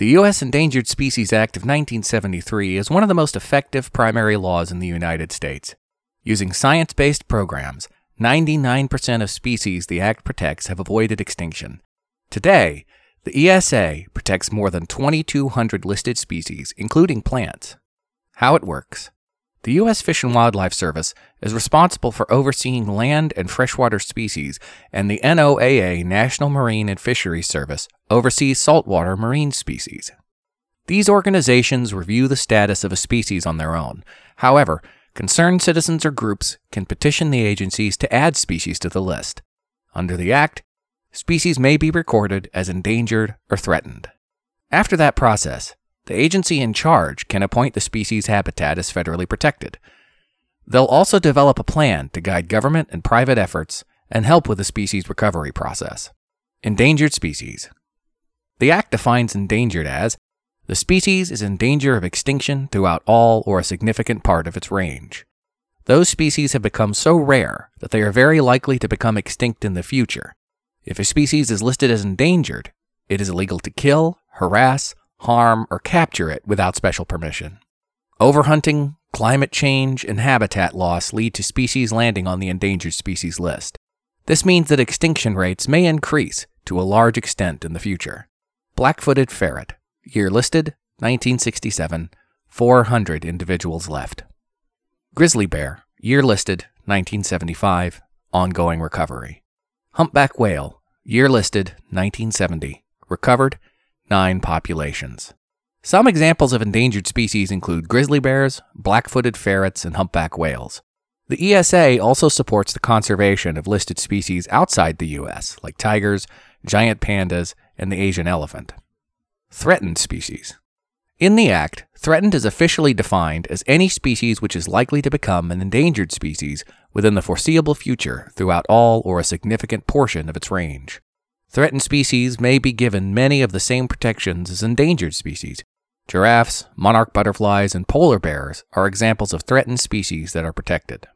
The U.S. Endangered Species Act of 1973 is one of the most effective primary laws in the United States. Using science based programs, 99% of species the Act protects have avoided extinction. Today, the ESA protects more than 2,200 listed species, including plants. How it works. The U.S. Fish and Wildlife Service is responsible for overseeing land and freshwater species, and the NOAA, National Marine and Fisheries Service, oversees saltwater marine species. These organizations review the status of a species on their own. However, concerned citizens or groups can petition the agencies to add species to the list. Under the Act, species may be recorded as endangered or threatened. After that process, the agency in charge can appoint the species habitat as federally protected. They'll also develop a plan to guide government and private efforts and help with the species recovery process. Endangered species. The Act defines endangered as the species is in danger of extinction throughout all or a significant part of its range. Those species have become so rare that they are very likely to become extinct in the future. If a species is listed as endangered, it is illegal to kill, harass, harm, or capture it without special permission. Overhunting, climate change, and habitat loss lead to species landing on the endangered species list. This means that extinction rates may increase to a large extent in the future. Black footed ferret, year listed 1967, 400 individuals left. Grizzly bear, year listed 1975, ongoing recovery. Humpback whale, year listed 1970, recovered 9 populations. Some examples of endangered species include grizzly bears, black footed ferrets, and humpback whales. The ESA also supports the conservation of listed species outside the U.S., like tigers, giant pandas, and the Asian elephant. Threatened species. In the Act, threatened is officially defined as any species which is likely to become an endangered species within the foreseeable future throughout all or a significant portion of its range. Threatened species may be given many of the same protections as endangered species. Giraffes, monarch butterflies, and polar bears are examples of threatened species that are protected.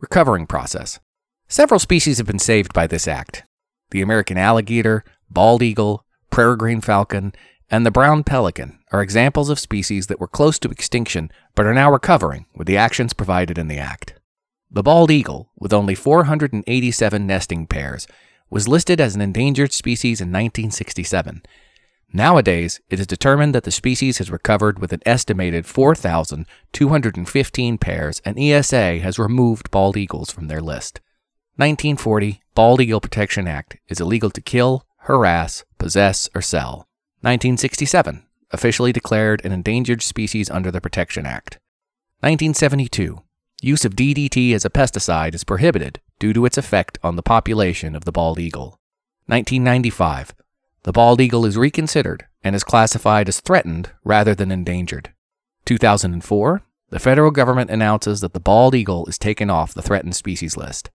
Recovering process. Several species have been saved by this act. The American alligator, bald eagle, peregrine falcon, and the brown pelican are examples of species that were close to extinction but are now recovering with the actions provided in the act. The bald eagle, with only 487 nesting pairs, was listed as an endangered species in 1967. Nowadays, it is determined that the species has recovered with an estimated 4,215 pairs, and ESA has removed bald eagles from their list. 1940 Bald Eagle Protection Act is illegal to kill, harass, possess, or sell. 1967 officially declared an endangered species under the Protection Act. 1972 use of DDT as a pesticide is prohibited due to its effect on the population of the bald eagle. 1995. The bald eagle is reconsidered and is classified as threatened rather than endangered. 2004. The federal government announces that the bald eagle is taken off the threatened species list.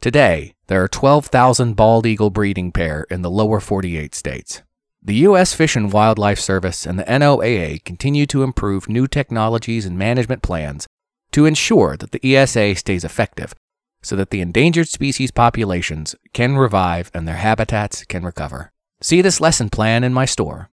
Today, there are 12,000 bald eagle breeding pair in the lower 48 states. The U.S. Fish and Wildlife Service and the NOAA continue to improve new technologies and management plans to ensure that the ESA stays effective so that the endangered species populations can revive and their habitats can recover. See this lesson plan in my store.